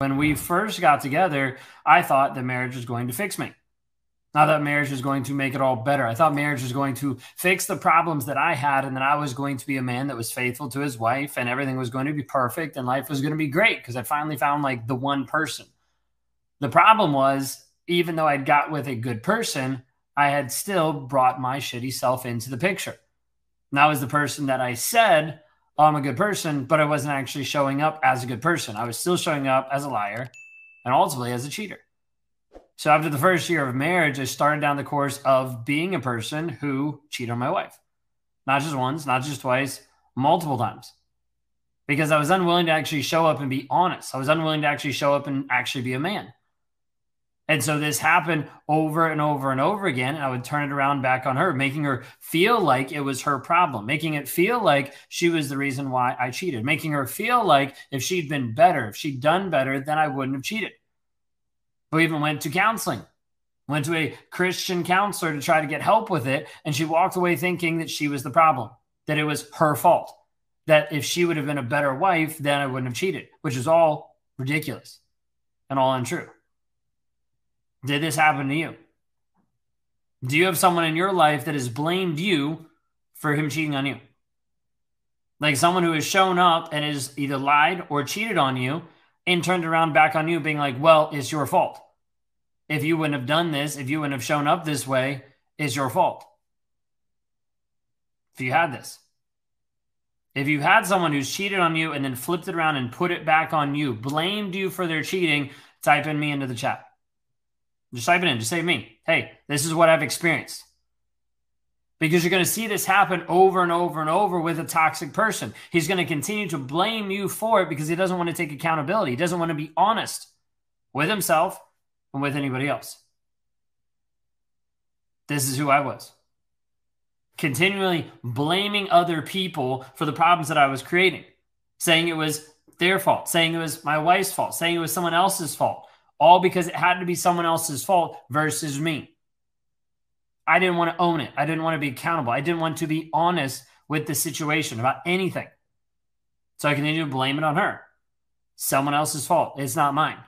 When we first got together, I thought that marriage was going to fix me. I that marriage was going to make it all better. I thought marriage was going to fix the problems that I had, and that I was going to be a man that was faithful to his wife, and everything was going to be perfect, and life was going to be great because I finally found like the one person. The problem was, even though I'd got with a good person, I had still brought my shitty self into the picture. And I was the person that I said, oh, I'm a good person, but I wasn't actually showing up as a good person. I was still showing up as a liar and ultimately as a cheater. So after the first year of marriage, I started down the course of being a person who cheated on my wife. Not just once, not just twice, multiple times. Because I was unwilling to actually show up and be honest. I was unwilling to actually show up and actually be a man. And so this happened over and over and over again. And I would turn it around back on her, making her feel like it was her problem, making it feel like she was the reason why I cheated, making her feel like if she'd been better, if she'd done better, then I wouldn't have cheated. We even went to counseling, went to a Christian counselor to try to get help with it. And she walked away thinking that she was the problem, that it was her fault, that if she would have been a better wife, then I wouldn't have cheated, which is all ridiculous and all untrue. Did this happen to you? Do you have someone in your life that has blamed you for him cheating on you? Like someone who has shown up and has either lied or cheated on you and turned around back on you, being like, well, it's your fault. If you wouldn't have done this, if you wouldn't have shown up this way, it's your fault. If you had this, if you had someone who's cheated on you and then flipped it around and put it back on you, blamed you for their cheating, type in me into the chat. Just type it in. Just say me. Hey, this is what I've experienced because you're going to see this happen over and over and over with a toxic person. He's going to continue to blame you for it because he doesn't want to take accountability. He doesn't want to be honest with himself and with anybody else. This is who I was. Continually blaming other people for the problems that I was creating, saying it was their fault, saying it was my wife's fault, saying it was someone else's fault, all because it had to be someone else's fault versus me. I didn't want to own it. I didn't want to be accountable. I didn't want to be honest with the situation about anything. So I continued to blame it on her. Someone else's fault. It's not mine.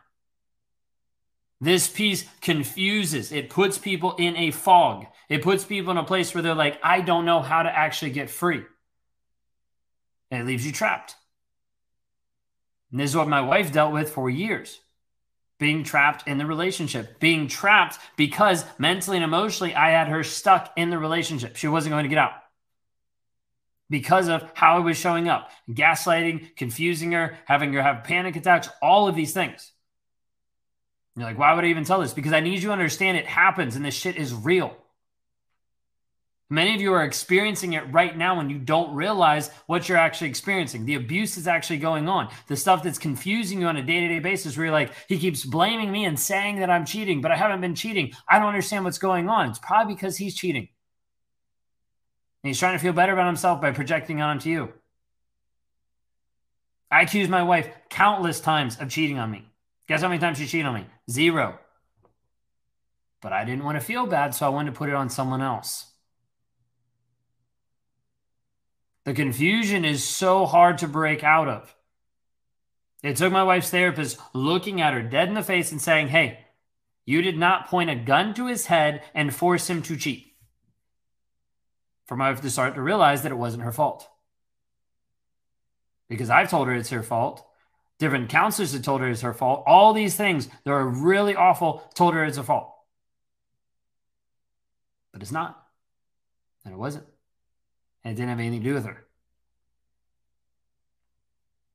This piece confuses. It puts people in a fog. It puts people in a place where they're like, I don't know how to actually get free. And it leaves you trapped. And this is what my wife dealt with for years being trapped in the relationship, being trapped because mentally and emotionally, I had her stuck in the relationship. She wasn't going to get out because of how I was showing up, gaslighting, confusing her, having her have panic attacks, all of these things. You're like, why would I even tell this? Because I need you to understand it happens and this shit is real. Many of you are experiencing it right now and you don't realize what you're actually experiencing. The abuse is actually going on. The stuff that's confusing you on a day to day basis where you're like, he keeps blaming me and saying that I'm cheating, but I haven't been cheating. I don't understand what's going on. It's probably because he's cheating. And he's trying to feel better about himself by projecting onto you. I accused my wife countless times of cheating on me. Guess how many times she cheated on me? Zero. But I didn't want to feel bad, so I wanted to put it on someone else. The confusion is so hard to break out of. It took my wife's therapist looking at her dead in the face and saying, Hey, you did not point a gun to his head and force him to cheat. For my wife to start to realize that it wasn't her fault. Because I've told her it's her fault. Different counselors have told her it's her fault. All these things that are really awful told her it's her fault. But it's not. And it wasn't and it didn't have anything to do with her.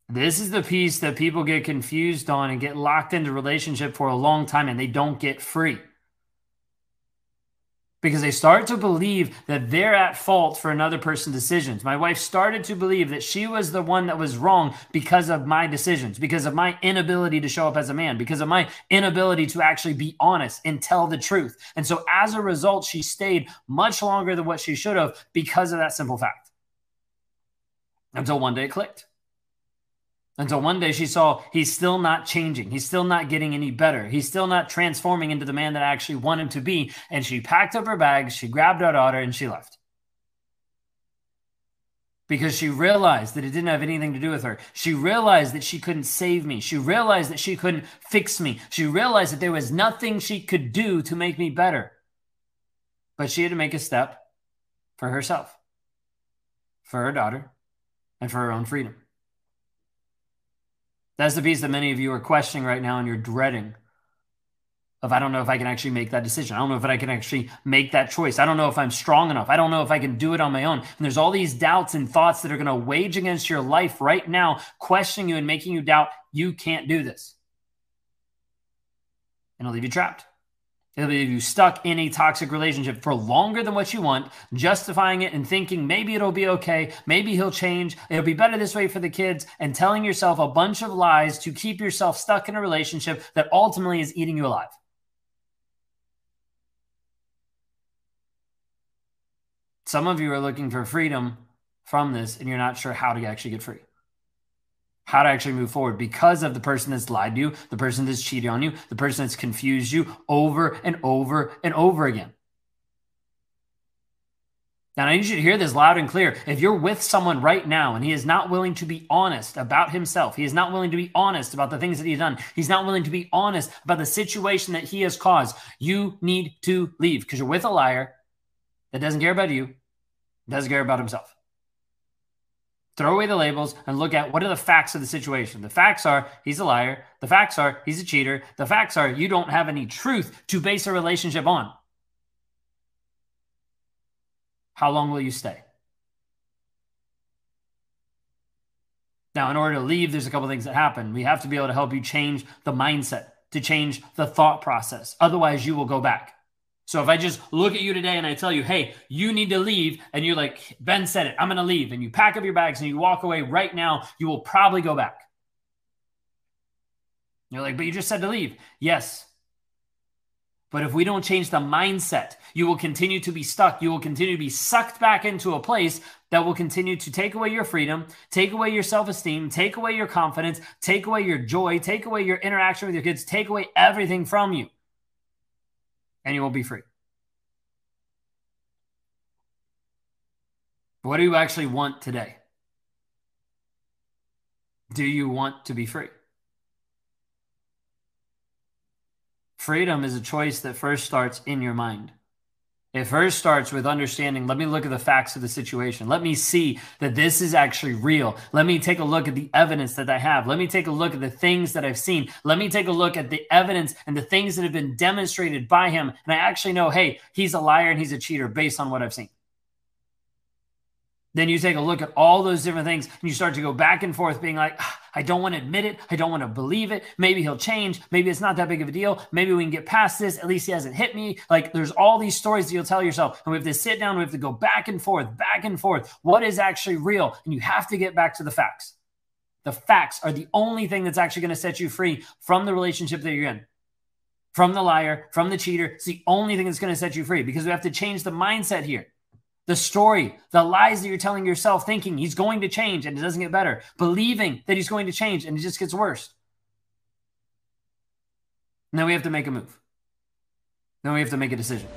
This is the piece that people get confused on and get locked into relationship for a long time and they don't get free because they start to believe that they're at fault for another person's decisions. My wife started to believe that she was the one that was wrong because of my decisions, because of my inability to show up as a man, because of my inability to actually be honest and tell the truth. And so as a result, she stayed much longer than what she should have because of that simple fact. Until one day it clicked. Until one day she saw he's still not changing. He's still not getting any better. He's still not transforming into the man that I actually want him to be. And she packed up her bags, she grabbed her daughter, and she left. because she realized that it didn't have anything to do with her. She realized that she couldn't save me. She realized that she couldn't fix me. She realized that there was nothing she could do to make me better. But she had to make a step for herself, for her daughter, and for her own freedom. That's the piece that many of you are questioning right now and you're dreading of I don't know if I can actually make that decision. I don't know if I can actually make that choice. I don't know if I'm strong enough. I don't know if I can do it on my own. And there's all these doubts and thoughts that are going to wage against your life right now, questioning you and making you doubt you can't do this. And it'll leave you trapped. It'll leave you stuck in a toxic relationship for longer than what you want, justifying it and thinking maybe it'll be okay. Maybe he'll change. It'll be better this way for the kids and telling yourself a bunch of lies to keep yourself stuck in a relationship that ultimately is eating you alive. Some of you are looking for freedom from this and you're not sure how to actually get free. How to actually move forward because of the person that's lied to you, the person that's cheated on you, the person that's confused you over and over and over again. Now, I need you to hear this loud and clear. If you're with someone right now and he is not willing to be honest about himself, he is not willing to be honest about the things that he's done, he's not willing to be honest about the situation that he has caused, you need to leave because you're with a liar that doesn't care about you, doesn't care about himself. Throw away the labels and look at what are the facts of the situation. The facts are he's a liar. The facts are he's a cheater. The facts are you don't have any truth to base a relationship on. How long will you stay? Now, in order to leave, there's a couple things that happen. We have to be able to help you change the mindset, to change the thought process. Otherwise, you will go back. So if I just look at you today and I tell you, hey, you need to leave, and you're like, Ben said it, I'm going to leave, and you pack up your bags and you walk away right now, you will probably go back. You're like, but you just said to leave. Yes. But if we don't change the mindset, you will continue to be stuck. You will continue to be sucked back into a place that will continue to take away your freedom, take away your self esteem, take away your confidence, take away your joy, take away your interaction with your kids, take away everything from you and you will be free. What do you actually want today? Do you want to be free? Freedom is a choice that first starts in your mind. It first starts with understanding. Let me look at the facts of the situation. Let me see that this is actually real. Let me take a look at the evidence that I have. Let me take a look at the things that I've seen. Let me take a look at the evidence and the things that have been demonstrated by him. And I actually know, hey, he's a liar and he's a cheater based on what I've seen. Then you take a look at all those different things and you start to go back and forth, being like, ah, I don't want to admit it. I don't want to believe it. Maybe he'll change. Maybe it's not that big of a deal. Maybe we can get past this. At least he hasn't hit me. Like there's all these stories that you'll tell yourself. And we have to sit down. We have to go back and forth, back and forth. What is actually real? And you have to get back to the facts. The facts are the only thing that's actually going to set you free from the relationship that you're in from the liar, from the cheater. It's the only thing that's going to set you free because we have to change the mindset here the story, the lies that you're telling yourself, thinking he's going to change and it doesn't get better, believing that he's going to change and it just gets worse. Now we have to make a move. Now we have to make a decision.